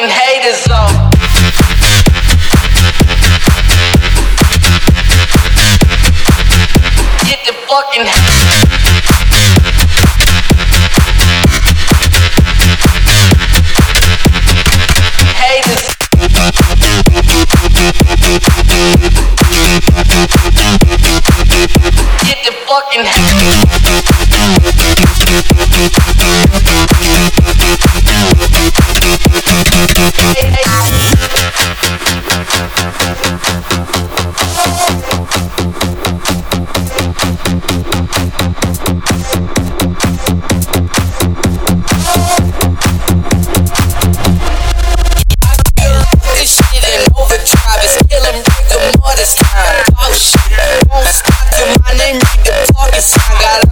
fucking haters up. Get the fucking. Haters. Get the fucking.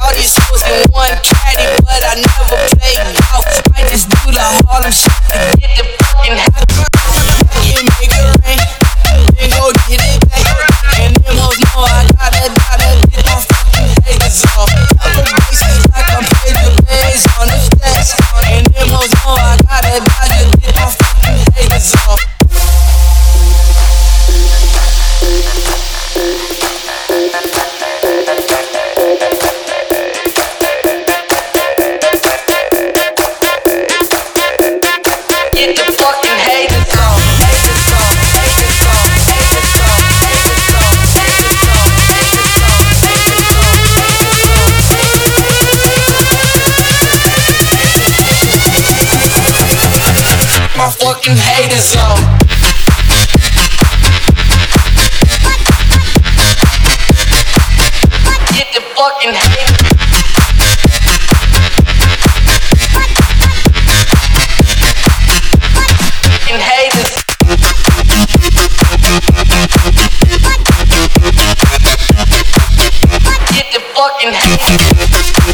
어디 fucking haters on. Get the fucking haters. Fucking hate.